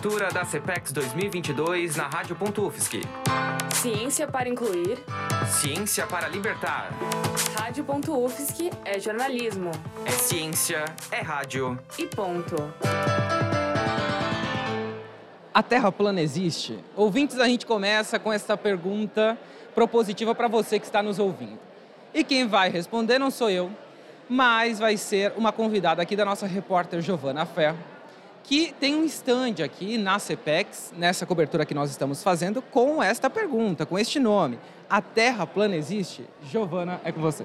Cobertura da CPEX 2022 na Rádio.UFSC. Ciência para incluir. Ciência para libertar. Rádio.UFSC é jornalismo. É ciência, é rádio. E ponto. A Terra plana existe? Ouvintes, a gente começa com essa pergunta propositiva para você que está nos ouvindo. E quem vai responder não sou eu, mas vai ser uma convidada aqui da nossa repórter Giovana Ferro, que tem um stand aqui na CPEX, nessa cobertura que nós estamos fazendo, com esta pergunta, com este nome. A Terra plana existe? Giovana, é com você.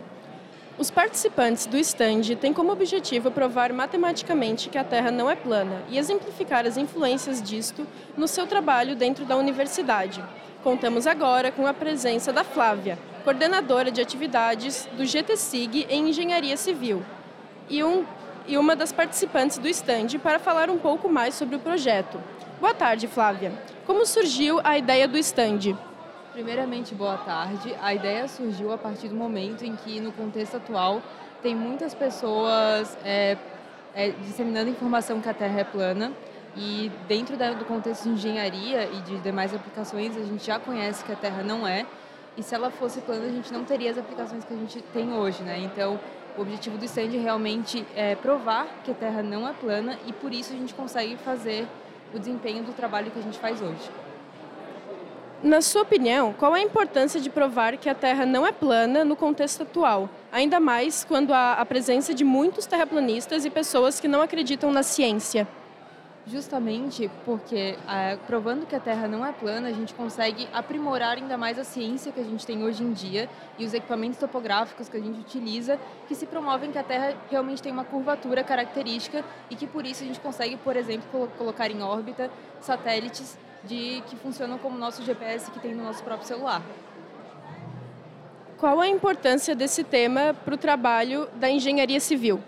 Os participantes do stand têm como objetivo provar matematicamente que a Terra não é plana e exemplificar as influências disto no seu trabalho dentro da universidade. Contamos agora com a presença da Flávia, coordenadora de atividades do GTSIG em Engenharia Civil, e, um, e uma das participantes do stand para falar um pouco mais sobre o projeto. Boa tarde, Flávia. Como surgiu a ideia do stand? Primeiramente, boa tarde. A ideia surgiu a partir do momento em que, no contexto atual, tem muitas pessoas é, é, disseminando informação que a Terra é plana e dentro do contexto de engenharia e de demais aplicações, a gente já conhece que a Terra não é. E se ela fosse plana, a gente não teria as aplicações que a gente tem hoje, né? Então, o objetivo do stand realmente é provar que a Terra não é plana e por isso a gente consegue fazer o desempenho do trabalho que a gente faz hoje. Na sua opinião, qual a importância de provar que a Terra não é plana no contexto atual? Ainda mais quando há a presença de muitos terraplanistas e pessoas que não acreditam na ciência. Justamente porque, é, provando que a Terra não é plana, a gente consegue aprimorar ainda mais a ciência que a gente tem hoje em dia e os equipamentos topográficos que a gente utiliza, que se promovem que a Terra realmente tem uma curvatura característica e que por isso a gente consegue, por exemplo, colocar em órbita satélites de, que funcionam como nosso GPS que tem no nosso próprio celular. Qual a importância desse tema para o trabalho da engenharia civil?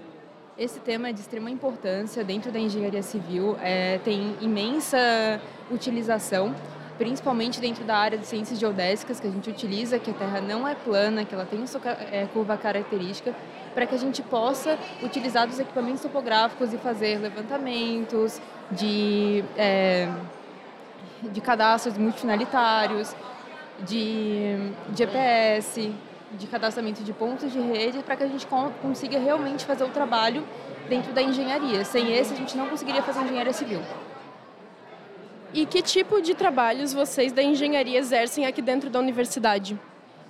Esse tema é de extrema importância dentro da engenharia civil, é, tem imensa utilização, principalmente dentro da área de ciências geodésicas que a gente utiliza, que a Terra não é plana, que ela tem sua é, curva característica, para que a gente possa utilizar dos equipamentos topográficos e fazer levantamentos de, é, de cadastros multifinalitários, de GPS, de cadastramento de pontos de rede para que a gente consiga realmente fazer o trabalho dentro da engenharia. Sem esse, a gente não conseguiria fazer engenharia civil. E que tipo de trabalhos vocês da engenharia exercem aqui dentro da universidade?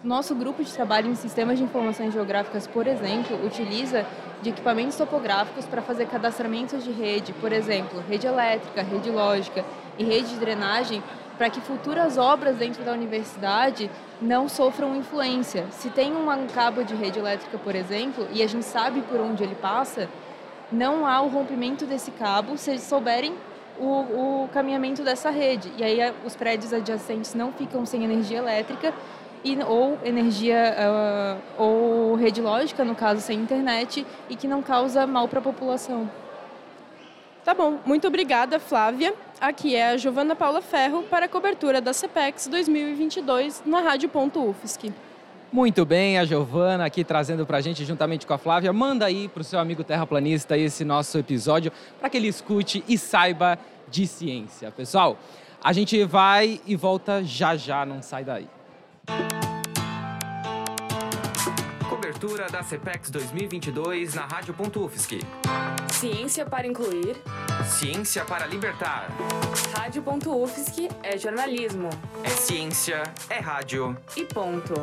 Nosso grupo de trabalho em sistemas de informações geográficas, por exemplo, utiliza de equipamentos topográficos para fazer cadastramentos de rede, por exemplo, rede elétrica, rede lógica e rede de drenagem, para que futuras obras dentro da universidade não sofram influência. Se tem um cabo de rede elétrica, por exemplo, e a gente sabe por onde ele passa, não há o rompimento desse cabo se souberem o, o caminhamento dessa rede. E aí os prédios adjacentes não ficam sem energia elétrica e, ou energia uh, ou rede lógica, no caso sem internet, e que não causa mal para a população. Tá bom, muito obrigada, Flávia. Aqui é a Giovana Paula Ferro para a cobertura da CPEX 2022 na Rádio.UFSC. Muito bem, a Giovana aqui trazendo para a gente, juntamente com a Flávia. Manda aí para o seu amigo terraplanista esse nosso episódio para que ele escute e saiba de ciência. Pessoal, a gente vai e volta já já, não sai daí. Cobertura da CPEX 2022 na Rádio.UFSC. Ciência para incluir. Ciência para libertar. Rádio.UFSC é jornalismo. É ciência, é rádio. E ponto.